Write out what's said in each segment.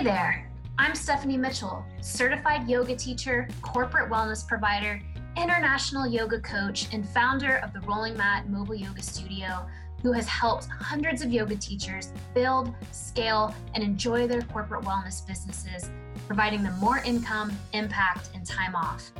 Hey there, I'm Stephanie Mitchell, certified yoga teacher, corporate wellness provider, international yoga coach, and founder of the Rolling Mat Mobile Yoga Studio, who has helped hundreds of yoga teachers build, scale, and enjoy their corporate wellness businesses, providing them more income, impact, and time off.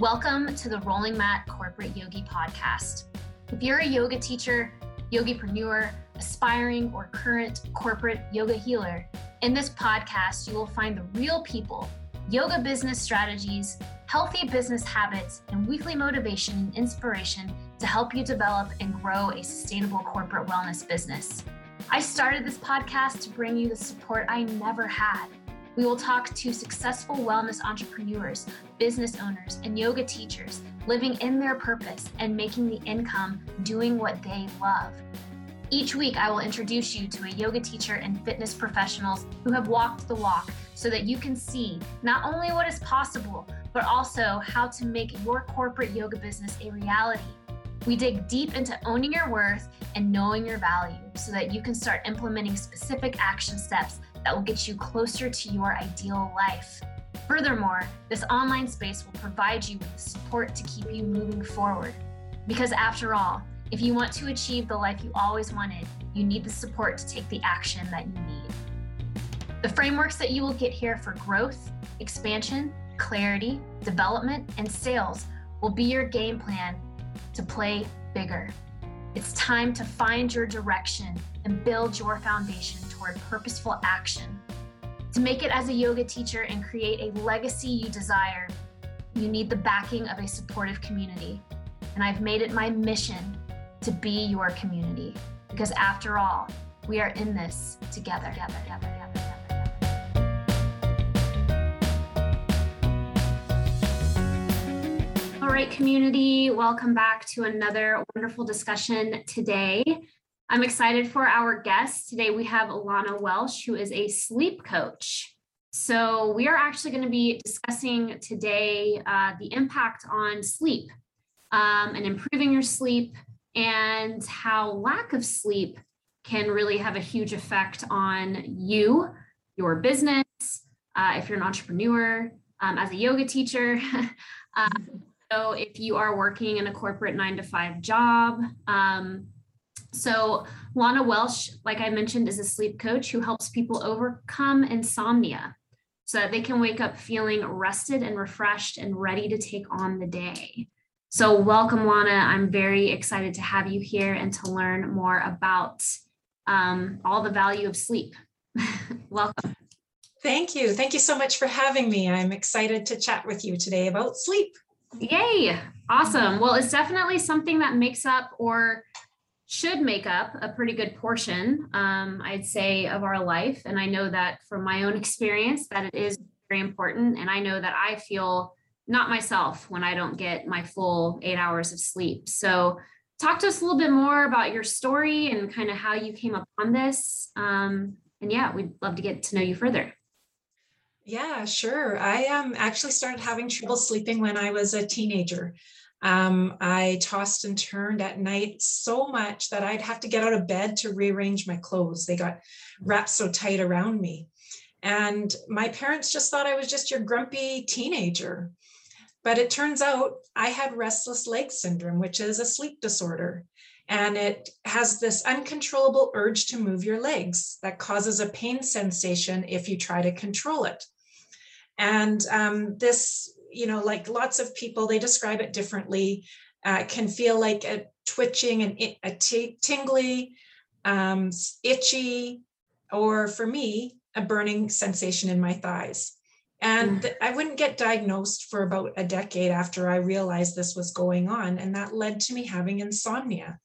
Welcome to the Rolling Mat Corporate Yogi Podcast. If you're a yoga teacher, yogipreneur, aspiring or current corporate yoga healer, in this podcast, you will find the real people, yoga business strategies, healthy business habits, and weekly motivation and inspiration to help you develop and grow a sustainable corporate wellness business. I started this podcast to bring you the support I never had. We will talk to successful wellness entrepreneurs, business owners, and yoga teachers living in their purpose and making the income doing what they love. Each week, I will introduce you to a yoga teacher and fitness professionals who have walked the walk so that you can see not only what is possible, but also how to make your corporate yoga business a reality. We dig deep into owning your worth and knowing your value so that you can start implementing specific action steps that will get you closer to your ideal life. Furthermore, this online space will provide you with the support to keep you moving forward. Because after all, if you want to achieve the life you always wanted, you need the support to take the action that you need. The frameworks that you will get here for growth, expansion, clarity, development, and sales will be your game plan to play bigger. It's time to find your direction and build your foundation toward purposeful action. To make it as a yoga teacher and create a legacy you desire, you need the backing of a supportive community. And I've made it my mission to be your community. Because after all, we are in this together. together, together, together. All right, community, welcome back to another wonderful discussion today. I'm excited for our guest. Today we have Alana Walsh, who is a sleep coach. So, we are actually going to be discussing today uh, the impact on sleep um, and improving your sleep, and how lack of sleep can really have a huge effect on you, your business, uh, if you're an entrepreneur, um, as a yoga teacher. um, so if you are working in a corporate nine to five job. Um, so Lana Walsh, like I mentioned, is a sleep coach who helps people overcome insomnia so that they can wake up feeling rested and refreshed and ready to take on the day. So, welcome, Lana. I'm very excited to have you here and to learn more about um, all the value of sleep. welcome. Thank you. Thank you so much for having me. I'm excited to chat with you today about sleep. Yay. Awesome. Well, it's definitely something that makes up or should make up a pretty good portion, um, I'd say, of our life. And I know that from my own experience that it is very important. And I know that I feel not myself when I don't get my full eight hours of sleep. So, talk to us a little bit more about your story and kind of how you came upon this. Um, and yeah, we'd love to get to know you further. Yeah, sure. I um, actually started having trouble sleeping when I was a teenager. Um, I tossed and turned at night so much that I'd have to get out of bed to rearrange my clothes. They got wrapped so tight around me. And my parents just thought I was just your grumpy teenager. But it turns out I had restless leg syndrome, which is a sleep disorder. And it has this uncontrollable urge to move your legs that causes a pain sensation if you try to control it. And um, this, you know, like lots of people, they describe it differently, uh, can feel like a twitching and a t- tingly, um, itchy, or for me, a burning sensation in my thighs. And mm. I wouldn't get diagnosed for about a decade after I realized this was going on. And that led to me having insomnia,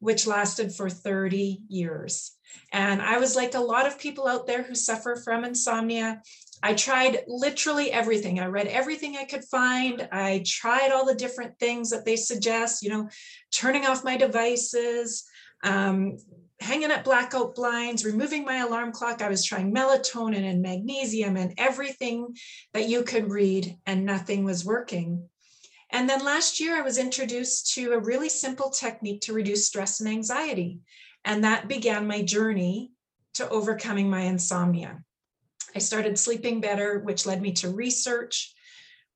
which lasted for 30 years. And I was like a lot of people out there who suffer from insomnia. I tried literally everything. I read everything I could find. I tried all the different things that they suggest, you know, turning off my devices, um, hanging up blackout blinds, removing my alarm clock. I was trying melatonin and magnesium and everything that you could read, and nothing was working. And then last year, I was introduced to a really simple technique to reduce stress and anxiety. And that began my journey to overcoming my insomnia. I started sleeping better, which led me to research,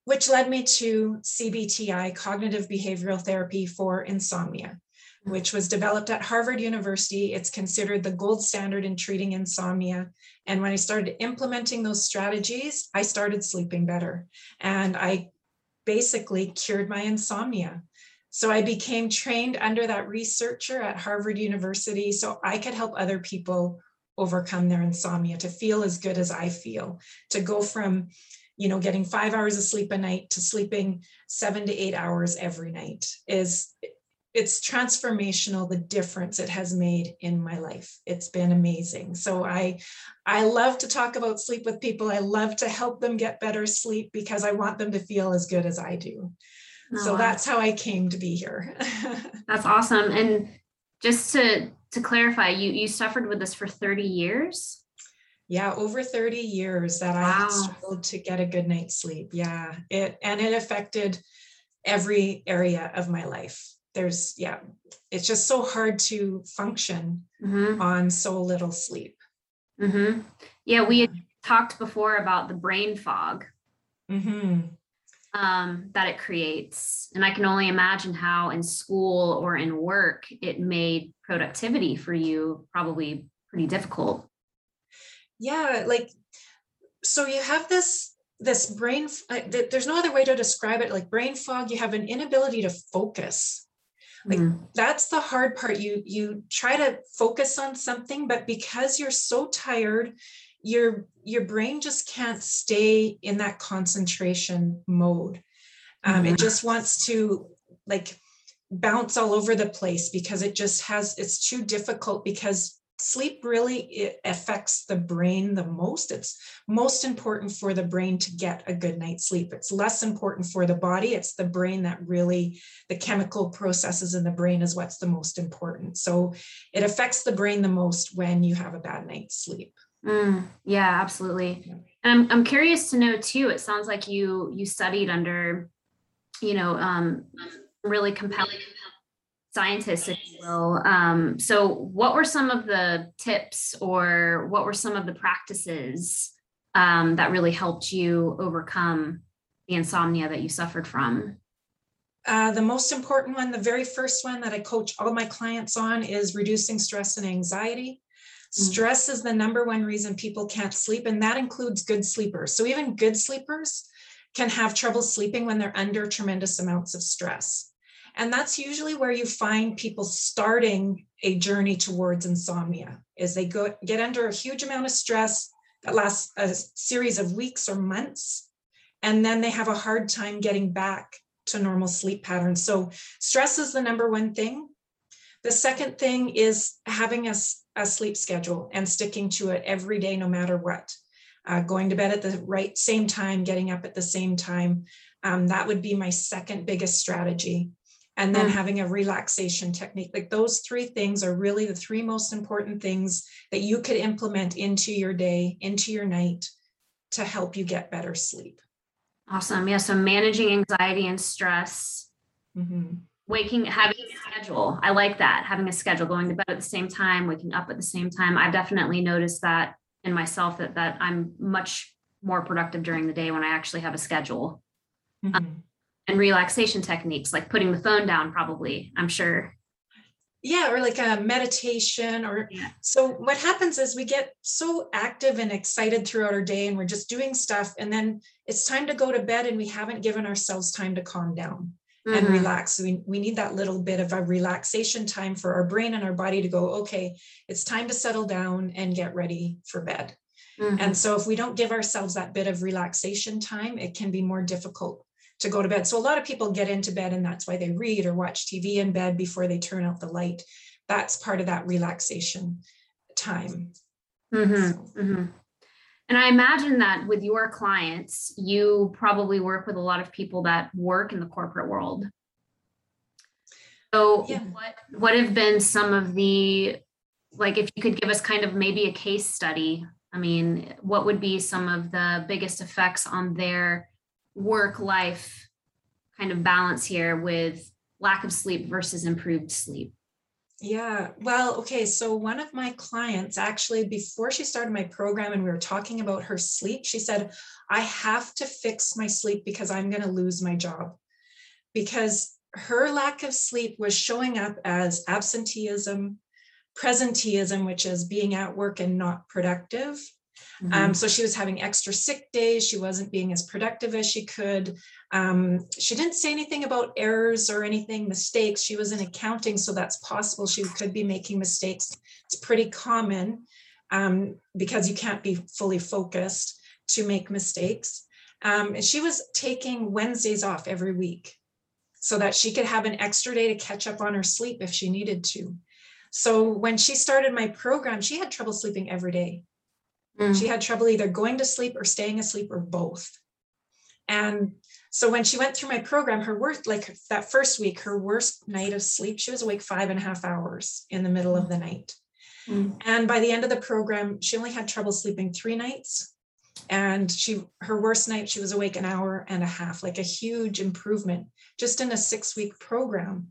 which led me to CBTI, cognitive behavioral therapy for insomnia, which was developed at Harvard University. It's considered the gold standard in treating insomnia. And when I started implementing those strategies, I started sleeping better. And I basically cured my insomnia. So I became trained under that researcher at Harvard University so I could help other people overcome their insomnia, to feel as good as I feel, to go from, you know, getting five hours of sleep a night to sleeping seven to eight hours every night is it's transformational the difference it has made in my life. It's been amazing. So i i love to talk about sleep with people. I love to help them get better sleep because i want them to feel as good as i do. Oh, so that's how i came to be here. That's awesome. And just to to clarify, you you suffered with this for 30 years? Yeah, over 30 years that wow. I struggled to get a good night's sleep. Yeah. It and it affected every area of my life. There's yeah, it's just so hard to function mm-hmm. on so little sleep. Mm-hmm. Yeah, we had talked before about the brain fog. Mm-hmm um, that it creates. And I can only imagine how in school or in work it made productivity for you probably pretty difficult. Yeah, like so you have this this brain there's no other way to describe it like brain fog you have an inability to focus like mm. that's the hard part you you try to focus on something but because you're so tired your your brain just can't stay in that concentration mode. Um, mm-hmm. it just wants to like bounce all over the place because it just has it's too difficult because sleep really it affects the brain the most. It's most important for the brain to get a good night's sleep. It's less important for the body. It's the brain that really the chemical processes in the brain is what's the most important. So it affects the brain the most when you have a bad night's sleep Mm, yeah, absolutely. And I'm I'm curious to know too. It sounds like you you studied under, you know, um, really compelling scientists, if you will. Um, so, what were some of the tips, or what were some of the practices um, that really helped you overcome the insomnia that you suffered from? Uh, the most important one, the very first one that I coach all my clients on, is reducing stress and anxiety. Mm. Stress is the number one reason people can't sleep, and that includes good sleepers. So, even good sleepers can have trouble sleeping when they're under tremendous amounts of stress. And that's usually where you find people starting a journey towards insomnia is they go get under a huge amount of stress that lasts a series of weeks or months and then they have a hard time getting back to normal sleep patterns. So stress is the number one thing. The second thing is having a, a sleep schedule and sticking to it every day, no matter what. Uh, going to bed at the right same time, getting up at the same time. Um, that would be my second biggest strategy. And then mm. having a relaxation technique. Like those three things are really the three most important things that you could implement into your day, into your night to help you get better sleep. Awesome. Yeah. So managing anxiety and stress. Mm-hmm waking having schedule. I like that having a schedule going to bed at the same time waking up at the same time. I've definitely noticed that in myself that that i'm much more productive during the day when i actually have a schedule. Mm-hmm. um, and relaxation techniques like putting the phone down probably i'm sure. Yeah or like a meditation or yeah. so what happens is we get so active and excited throughout our day and we're just doing stuff and then it's time to go to bed and we haven't given ourselves time to calm down mm-hmm. and relax. We, we need that little bit of a relaxation time for our brain and our body to go, okay, it's time to settle down and get ready for bed. Mm-hmm. And so if we don't give ourselves that bit of relaxation time, it can be more difficult to go to bed. So a lot of people get into bed and that's why they read or watch TV in bed before they turn out the light. That's part of that relaxation time. Mm-hmm. So. And I imagine that with your clients, you probably work with a lot of people that work in the corporate world. So yeah. what what have been some of the like if you could give us kind of maybe a case study, I mean, what would be some of the biggest effects on their work life kind of balance here with lack of sleep versus improved sleep? Yeah, well, okay. So one of my clients actually, before she started my program and we were talking about her sleep, she said, I have to fix my sleep because I'm going to lose my job. Because her lack of sleep was showing up as absenteeism, presenteeism, which is being at work and not productive. Um, mm-hmm. Um, so she was having extra sick days. She wasn't being as productive as she could. Um, she didn't say anything about errors or anything, mistakes. She was in accounting, so that's possible. She could be making mistakes. It's pretty common um, because you can't be fully focused to make mistakes. Um, she was taking Wednesdays off every week so that she could have an extra day to catch up on her sleep if she needed to. So when she started my program, she had trouble sleeping every day. Mm. She had trouble either going to sleep or staying asleep or both. And so when she went through my program, her worst, like that first week, her worst night of sleep, she was awake five and a half hours in the middle of the night. Mm. And by the end of the program, she only had trouble sleeping three nights. And she, her worst night, she was awake an hour and a half, like a huge improvement just in a six week program.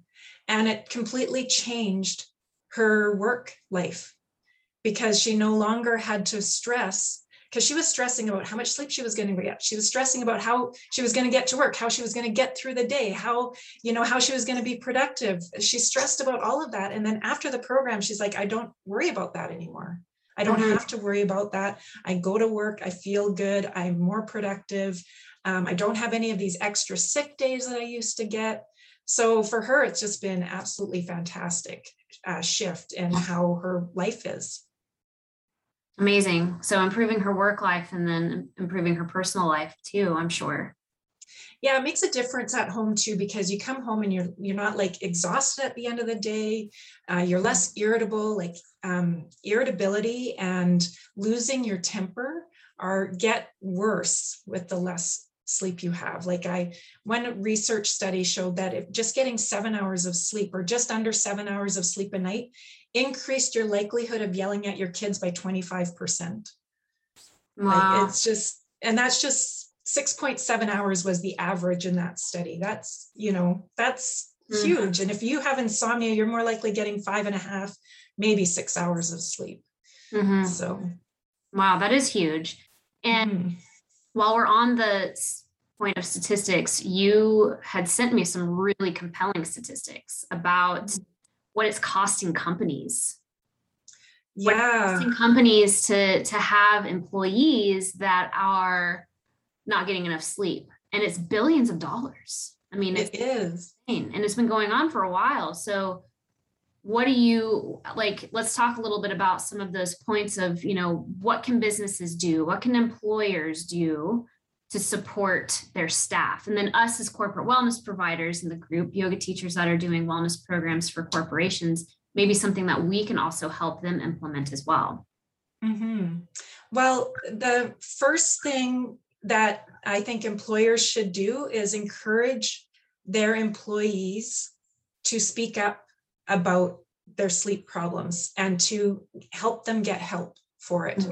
And it completely changed her work life because she no longer had to stress because she was stressing about how much sleep she was going to get. She was stressing about how she was going to get to work, how she was going to get through the day, how, you know, how she was going to be productive. She stressed about all of that. And then after the program, she's like, I don't worry about that anymore. I don't mm-hmm. have to worry about that. I go to work, I feel good, I'm more productive. Um, I don't have any of these extra sick days that I used to get. So for her, it's just been absolutely fantastic uh, shift in how her life is. Amazing. So improving her work life and then improving her personal life too, I'm sure. Yeah, it makes a difference at home too because you come home and you're you're not like exhausted at the end of the day. Uh, you're less irritable. Like um, irritability and losing your temper are get worse with the less sleep you have. Like I, one research study showed that if just getting seven hours of sleep or just under seven hours of sleep a night increased your likelihood of yelling at your kids by 25%. Wow. Like it's just, and that's just 6.7 hours was the average in that study. That's, you know, that's mm-hmm. huge. And if you have insomnia, you're more likely getting five and a half, maybe six hours of sleep. Mm-hmm. So, wow, that is huge. And mm-hmm. while we're on the point of statistics, you had sent me some really compelling statistics about mm-hmm what it's costing companies. Yeah. costing companies to to have employees that are not getting enough sleep. And it's billions of dollars. I mean it is. insane. and it's been going on for a while. So what do you like let's talk a little bit about some of those points of you know what can businesses do? What can employers do to support their staff. And then us as corporate wellness providers in the group, yoga teachers that are doing wellness programs for corporations, maybe something that we can also help them implement as well. Mm-hmm. Well, the first thing that I think employers should do is encourage their employees to speak up about their sleep problems and to help them get help for it. Mm-hmm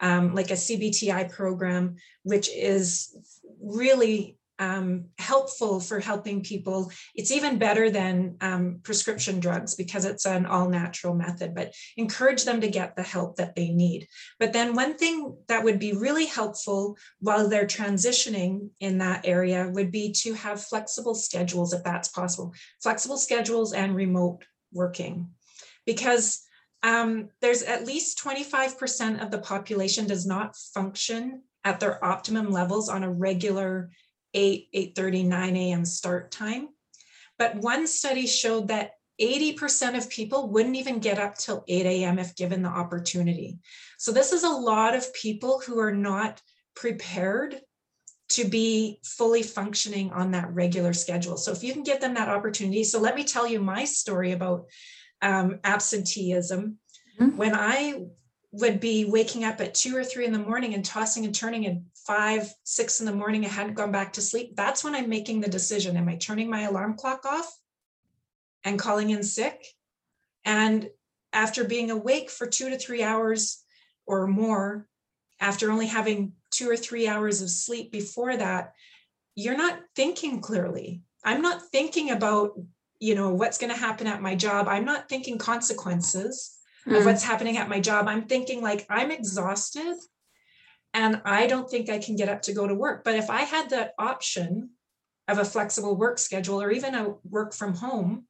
um, like a CBTI program, which is really um, helpful for helping people. It's even better than um, prescription drugs because it's an all natural method, but encourage them to get the help that they need. But then, one thing that would be really helpful while they're transitioning in that area would be to have flexible schedules if that's possible, flexible schedules and remote working. Because um, there's at least 25% of the population does not function at their optimum levels on a regular 8, 8.30, 9 a.m. start time. But one study showed that 80% of people wouldn't even get up till 8 a.m. if given the opportunity. So this is a lot of people who are not prepared to be fully functioning on that regular schedule. So if you can give them that opportunity. So let me tell you my story about um, absenteeism. Mm-hmm. When I would be waking up at two or three in the morning and tossing and turning at five, six in the morning, I hadn't gone back to sleep. That's when I'm making the decision. Am I turning my alarm clock off and calling in sick? And after being awake for two to three hours or more, after only having two or three hours of sleep before that, you're not thinking clearly. I'm not thinking about you know, what's going to happen at my job. I'm not thinking consequences Mm. of what's happening at my job. I'm thinking like I'm exhausted and I don't think I can get up to go to work. But if I had the option of a flexible work schedule or even a work from home,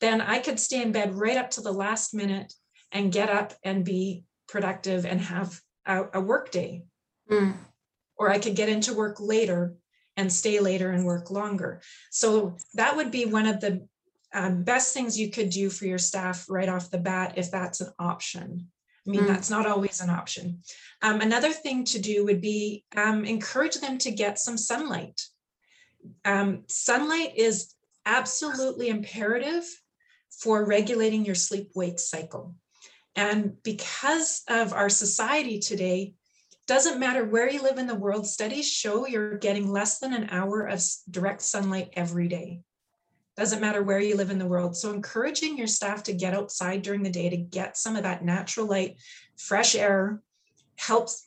then I could stay in bed right up to the last minute and get up and be productive and have a, a work day. Mm. Or I could get into work later and stay later and work longer. So that would be one of the um, best things you could do for your staff right off the bat if that's an option. I mean, Mm. that's not always an option. Um, another thing to do would be um, encourage them to get some sunlight. Um, sunlight is absolutely imperative for regulating your sleep wake cycle. And because of our society today, doesn't matter where you live in the world, studies show you're getting less than an hour of direct sunlight every day. Doesn't matter where you live in the world. So, encouraging your staff to get outside during the day to get some of that natural light, fresh air helps.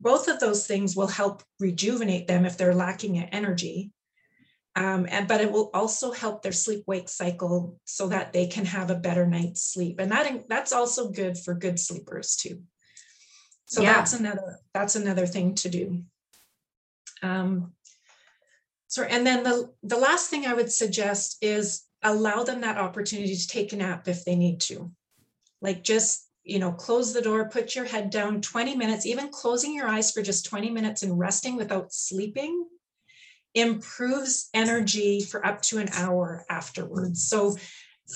Both of those things will help rejuvenate them if they're lacking in energy. Um, and but it will also help their sleep wake cycle so that they can have a better night's sleep. And that that's also good for good sleepers too. So Yeah. that's another that's another thing to do. Um, so and then the the last thing I would suggest is allow them that opportunity to take a nap if they need to. Like just you know close the door, put your head down 20 minutes, even closing your eyes for just 20 minutes and resting without sleeping improves energy for up to an hour afterwards. So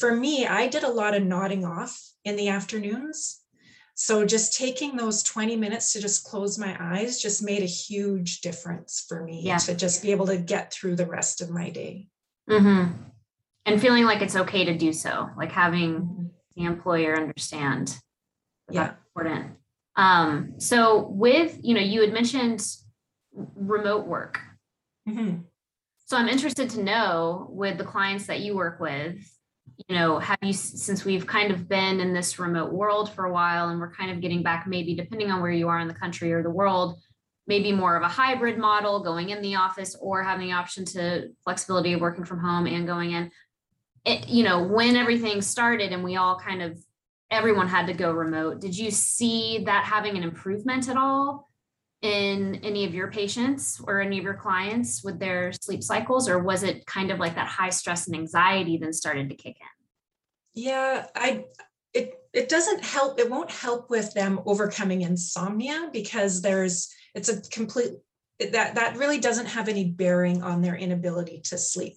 for me, I did a lot of nodding off in the afternoons. So just taking those 20 minutes to just close my eyes just made a huge difference for me Yeah. to just be able to get through the rest of my day. hmm And feeling like it's okay to do so, like having the employer understand. Yeah. Important. Um, so with, you know, you had mentioned remote work. Mhm. So I'm interested to know with the clients that you work with, you know, have you, since we've kind of been in this remote world for a while and we're kind of getting back, maybe depending on where you are in the country or the world, maybe more of a hybrid model, going in the office or having the option to flexibility of working from home and going in. It, you know, when everything started and we all kind of, everyone had to go remote, did you see that having an improvement at all? In any of your patients or any of your clients with their sleep cycles or was it kind of like that high stress and anxiety then started to kick in Yeah, I it it doesn't help it won't help with them overcoming insomnia because there's it's a complete that that really doesn't have any bearing on their inability to sleep.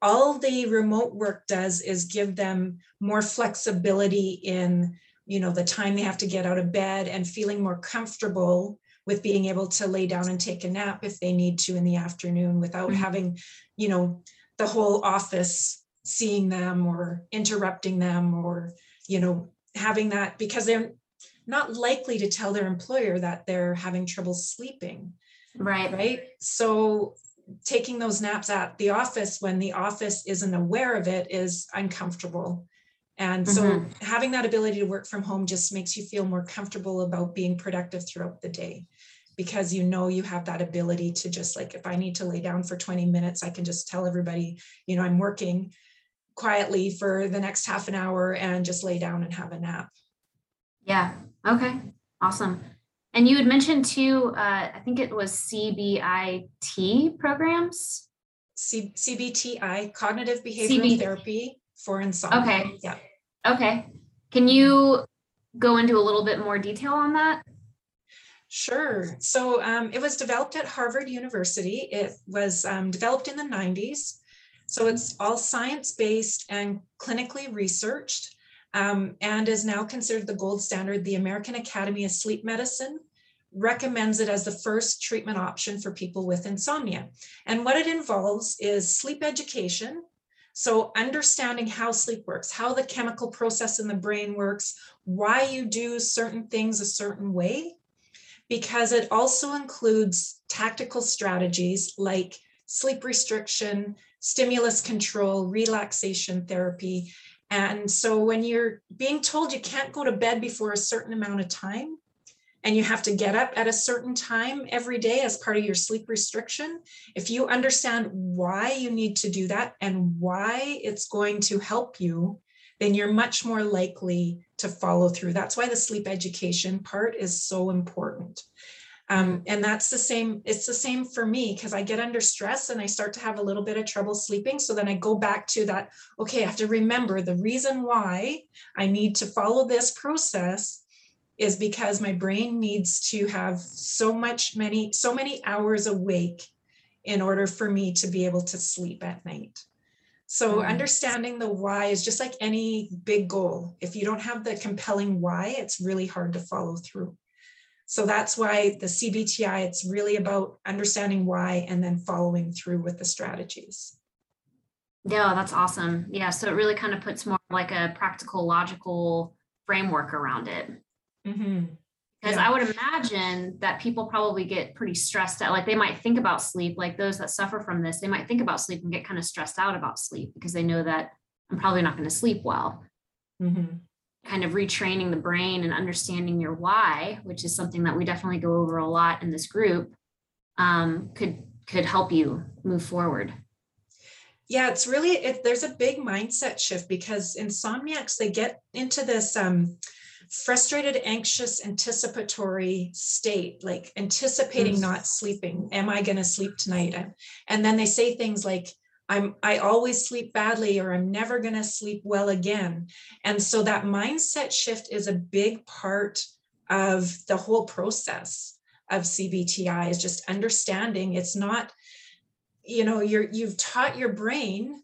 All the remote work does is give them more flexibility in, you know, the time they have to get out of bed and feeling more comfortable with being able to lay down and take a nap if they need to in the afternoon without Mhm. having, you know, the whole office seeing them or interrupting them or, you know, having that because they're not likely to tell their employer that they're having trouble sleeping, right right? So taking those naps at the office when the office isn't aware of it is uncomfortable. And so Mhm. having that ability to work from home just makes you feel more comfortable about being productive throughout the day because you know you have that ability to just like if I need to lay down for 20 minutes, I can just tell everybody, you know, I'm working quietly for the next half an hour and just lay down and have a nap. yeah okay awesome and you had mentioned too uh, i think it was cbit programs C- CBTI, cognitive behavioral therapy for insomnia. Okay. Yeah. okay can you go into a little bit more detail on that Sure. So um, it was developed at Harvard University. It was um, developed in the 90s. So it's all science based and clinically researched um, and is now considered the gold standard. The American Academy of Sleep Medicine recommends it as the first treatment option for people with insomnia. And what it involves is sleep education. So, understanding how sleep works, how the chemical process in the brain works, why you do certain things a certain way because it also includes tactical strategies like sleep restriction, stimulus control, relaxation therapy. And so when you're being told you can't go to bed before a certain amount of time, and you have to get up at a certain time every day as part of your sleep restriction, if you understand why you need to do that and why it's going to help you, then you're much more likely to follow through. That's why the sleep education part is so important. Um, and that's the same, it's the same for me because I get under stress and I start to have a little bit of trouble sleeping. So then I go back to that, okay, I have to remember the reason why I need to follow this process is because my brain needs to have so much many so many hours awake in order for me to be able to sleep at night so mm. understanding the why is just like any big goal. If you don't have the compelling why it's really hard to follow through. So that's why the cbti it's really about understanding why and then following through with the strategies. Yeah that's awesome. Yeah so it really kind of puts more like a practical logical framework around it. Mm-hmm. Because yeah. I would imagine that people probably get pretty stressed out. Like they might think about sleep, like those that suffer from this, they might think about sleep and get kind of stressed out about sleep because they know that I'm probably not going to sleep well. Mm-hmm. Kind of retraining the brain and understanding your why, which is something that we definitely go over a lot in this group, um, could could help you move forward. Yeah, it's really it, there's a big mindset shift because insomniacs they get into this um, frustrated, anxious, anticipatory state, like anticipating yes. not sleeping. Am I going to sleep tonight? And then they say things like, I'm I always sleep badly or I'm never going to sleep well again. And so that mindset shift is a big part of the whole process of CBTI is just understanding it's not you know you're you've taught your brain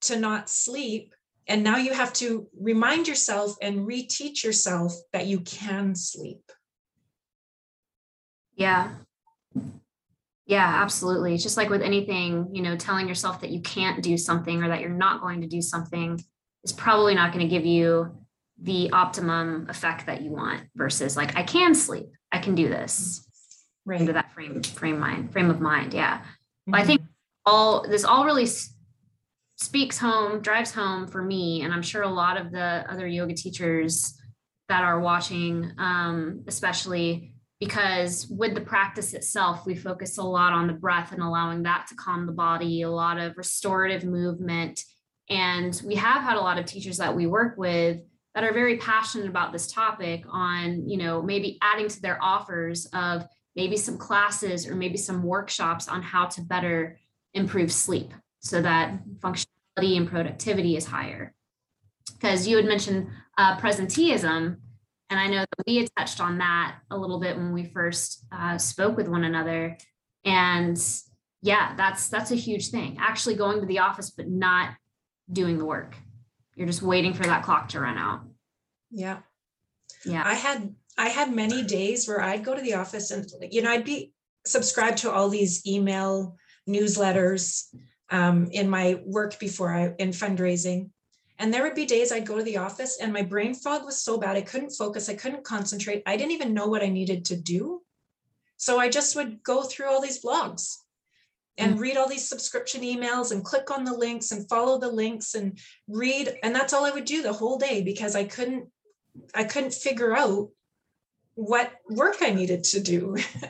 to not sleep and now you have to remind yourself and reteach yourself that you can sleep. Yeah. Yeah, absolutely. It's just like with anything, you know, telling yourself that you can't do something or that you're not going to do something is probably not going to give you the optimum effect that you want versus like I can sleep. I can do this. Right. Into that frame frame mind, frame of mind. Yeah. Mm-hmm. I think all this all really speaks home, drives home for me, and I'm sure a lot of the other yoga teachers that are watching, um, especially because with the practice itself, we focus a lot on the breath and allowing that to calm the body, a lot of restorative movement. And we have had a lot of teachers that we work with that are very passionate about this topic on, you know, maybe adding to their offers of maybe some classes or maybe some workshops on how to better improve sleep so that functionality and productivity is higher. Because you had mentioned uh, presenteeism, and I know that we had touched on that a little bit when we first uh, spoke with one another. And yeah, that's that's a huge thing. Actually going to the office but not doing the work. You're just waiting for that clock to run out. Yeah. Yeah. I had I had many days where I'd go to the office and you know I'd be subscribed to all these email newsletters um, in my work before I in fundraising. And there would be days I'd go to the office and my brain fog was so bad I couldn't focus, I couldn't concentrate. I didn't even know what I needed to do. So I just would go through all these blogs and mm. read all these subscription emails and click on the links and follow the links and read and that's all I would do the whole day because I couldn't I couldn't figure out what work I needed to do.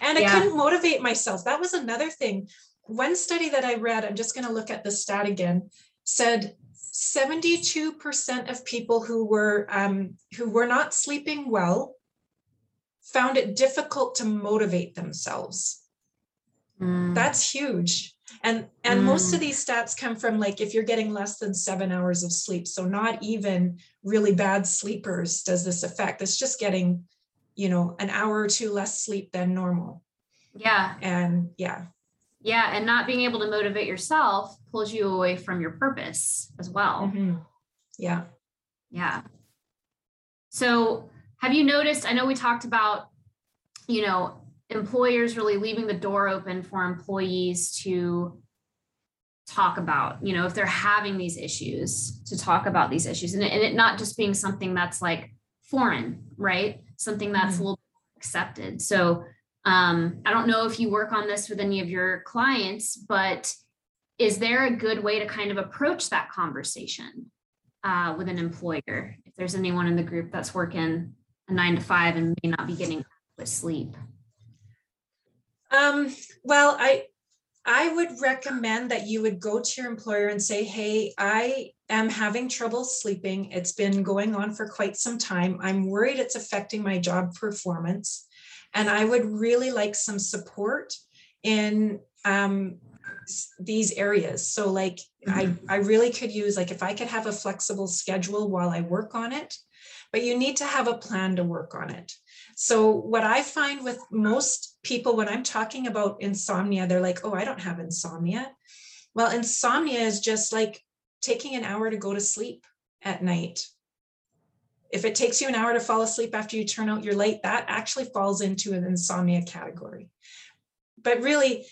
and I couldn't motivate myself. That was another thing one study that I read, I'm just going to look at the stat again, said 72% of people who were um, who were not sleeping well found it difficult to motivate themselves. Mm. That's huge. And and mm. most of mm. these stats come from like if you're getting less than 7 hours of sleep. So not even really bad sleepers does this affect. It's just getting, you know, an hour or two less sleep than normal. Yeah. And yeah. Yeah, and not being able to motivate yourself pulls you away from your purpose as well. Mm-hmm. Yeah. Yeah. So, have you noticed? I know we talked about, you know, employers really leaving the door open for employees to talk about, you know, if they're having these issues, to talk about these issues and it, and it not just being something that's like foreign, right? Something that's mm-hmm. a little accepted. So, um, I don't know if you work on this with any of your clients, but is there a good way to kind of approach that conversation uh, with an employer? If there's anyone in the group that's working a nine to five and may not be getting adequate sleep? Um, well, I I would recommend that you would go to your employer and say, hey, I am having trouble sleeping. It's been going on for quite some time. I'm worried it's affecting my job performance. And I would really like some support in um, these areas. So like I, I really could use like if I could have a flexible schedule while I work on it, but you need to have a plan to work on it. So what I find with most people when I'm talking about insomnia, they're like, "Oh, I don't have insomnia." Well, insomnia is just like taking an hour to go to sleep at night. If it takes you an hour to fall asleep after you turn out your light, that actually falls into an insomnia category. But really,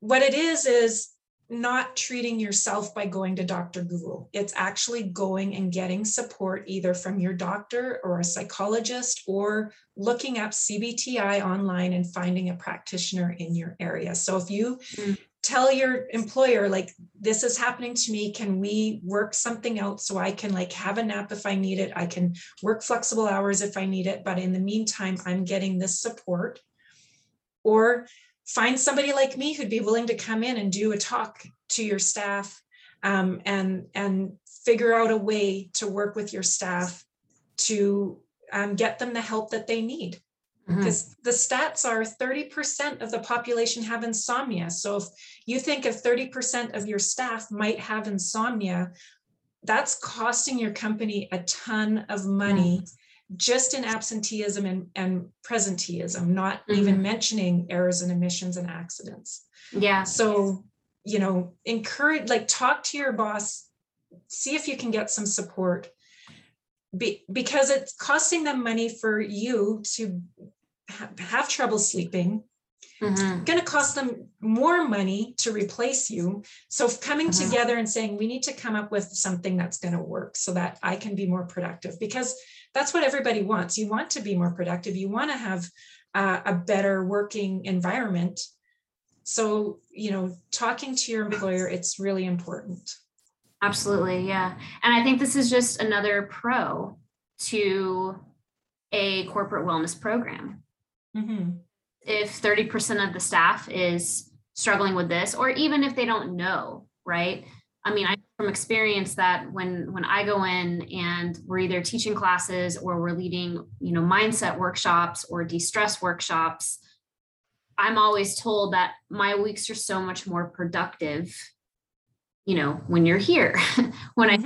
what it is is not treating yourself by going to Dr. Google. It's actually going and getting support either from your doctor or a psychologist or looking up CBTI online and finding a practitioner in your area. So if you mm. Tell your employer like this is happening to me, can we work something out so I can like have a nap if I need it, I can work flexible hours if I need it, but in the meantime I'm getting this support. Or find somebody like me who'd be willing to come in and do a talk to your staff um, and and figure out a way to work with your staff to um, get them the help that they need because mm-hmm. the stats are 30% of the population have insomnia so if you think of 30% of your staff might have insomnia that's costing your company a ton of money mm just in absenteeism and, and presenteeism, not mm-hmm. even mentioning errors and omissions and accidents. Yeah. So, you know, encourage, like, talk to your boss, see if you can get some support. Be, because it's costing them money for you to have trouble sleeping Mm-hmm. going to cost them more money to replace you. So coming mm-hmm. together and saying we need to come up with something that's going to work so that I can be more productive because that's what everybody wants. You want to be more productive. You want to have uh, a better working environment. So, you know, talking to your employer, it's really important. Absolutely. Yeah. And I think this is just another pro to a corporate wellness program. Mm-hmm. If 30% of the staff is struggling with this, or even if they don't know, right? I mean, I from experience that when when I go in and we're either teaching classes or we're leading, you know, mindset workshops or de-stress workshops, I'm always told that my weeks are so much more productive, you know, when you're here. when I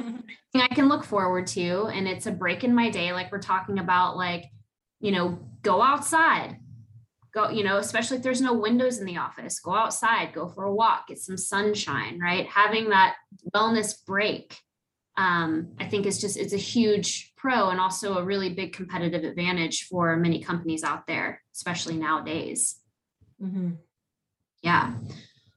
I can look forward to and it's a break in my day like we're talking about like, you know, go outside, go you know especially if there's no windows in the office go outside go for a walk get some sunshine right? Having that wellness break um, i think is just it's a huge pro and also a really big competitive advantage for many companies out there especially nowadays. Mm-hmm. yeah.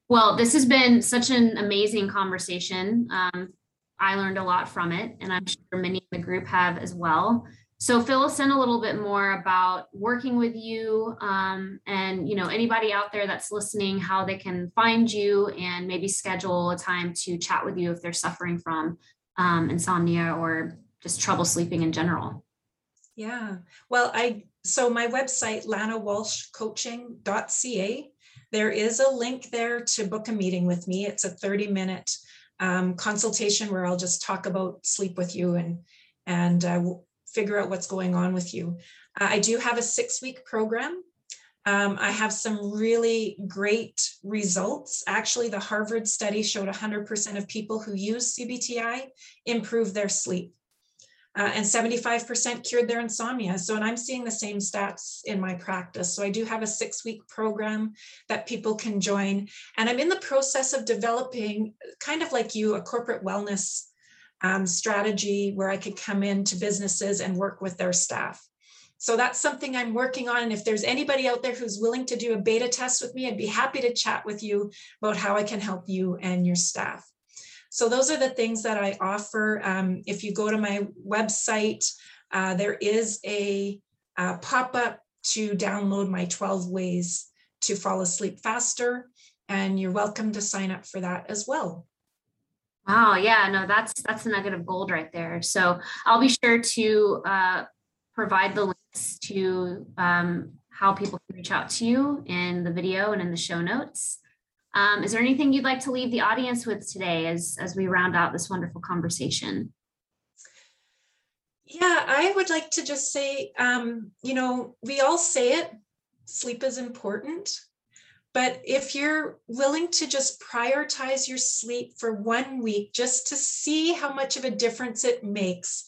Well this has been such an amazing conversation. Um, i learned a lot from it and i'm sure many in the group have as well so fill us in a little bit more about working with you um, and you know anybody out there that's listening, how they can find you and maybe schedule a time to chat with you if they're suffering from um, insomnia or just trouble sleeping in general. Yeah. Well, I so my website lanawalshcoaching.ca. There is a link there to book a meeting with me. It's a 30 minute um, consultation where I'll just talk about sleep with you and and uh, figure out what's going on with you. Uh, I do have a six week program. Um, I have some really great results. Actually, the Harvard study showed 100% of people who use CBTI improved their sleep. Uh, and 75% cured their insomnia. So, and I'm seeing the same stats in my practice. So, I do have a six week program that people can join. And I'm in the process of developing, kind of like you, a corporate wellness um, strategy where I could come into businesses and work with their staff. So that's something I'm working on. And if there's anybody out there who's willing to do a beta test with me, I'd be happy to chat with you about how I can help you and your staff. So those are the things that I offer. Um, if you go to my website, uh, there is a, a pop up to download my 12 ways to fall asleep faster. And you're welcome to sign up for that as well. Wow, yeah, no, that's that's a nugget of gold right there. So I'll be sure to uh, provide the links to um, how people can reach out to you in the video and in the show notes. Um, is there anything you'd like to leave the audience with today as, as we round out this wonderful conversation? Yeah, I would like to just say, um, you know, we all say it, sleep is important. But if you're willing to just prioritize your sleep for one week just to see how much of a difference it makes,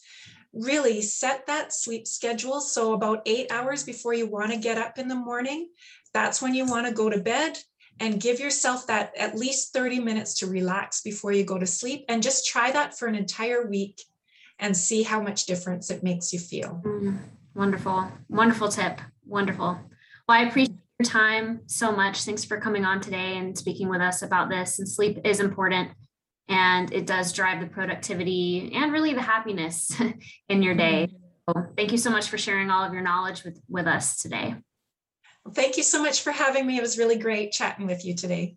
really set that sleep schedule. So, about eight hours before you want to get up in the morning, that's when you want to go to bed and give yourself that at least 30 minutes to relax before you go to sleep. And just try that for an entire week and see how much difference it makes you feel. Mm, wonderful. Wonderful tip. Wonderful. Well, I appreciate time so much. Thanks for coming on today and speaking with us about this. And sleep is important and it does drive the productivity and really the happiness in your day. Mm-hmm. So thank you so much for sharing all of your knowledge with, with us today. thank you so much for having me. It was really great chatting with you today.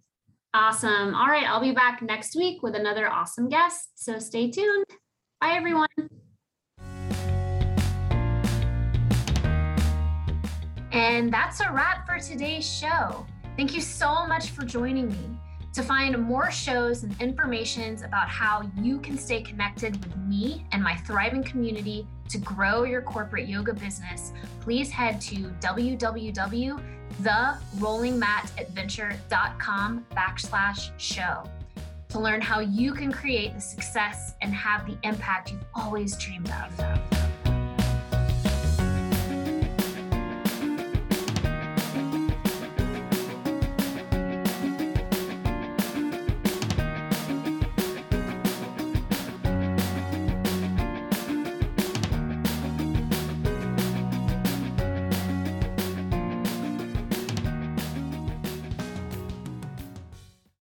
Awesome. All right. I'll be back next week with another awesome guest. So stay tuned. Bye, everyone. And that's a wrap for today's show. Thank you so much for joining me. To find more shows and informations about how you can stay connected with me and my thriving community to grow your corporate yoga business, please head to www.therollingmatadventure.com backslash show to learn how you can create the success and have the impact you've always dreamed of.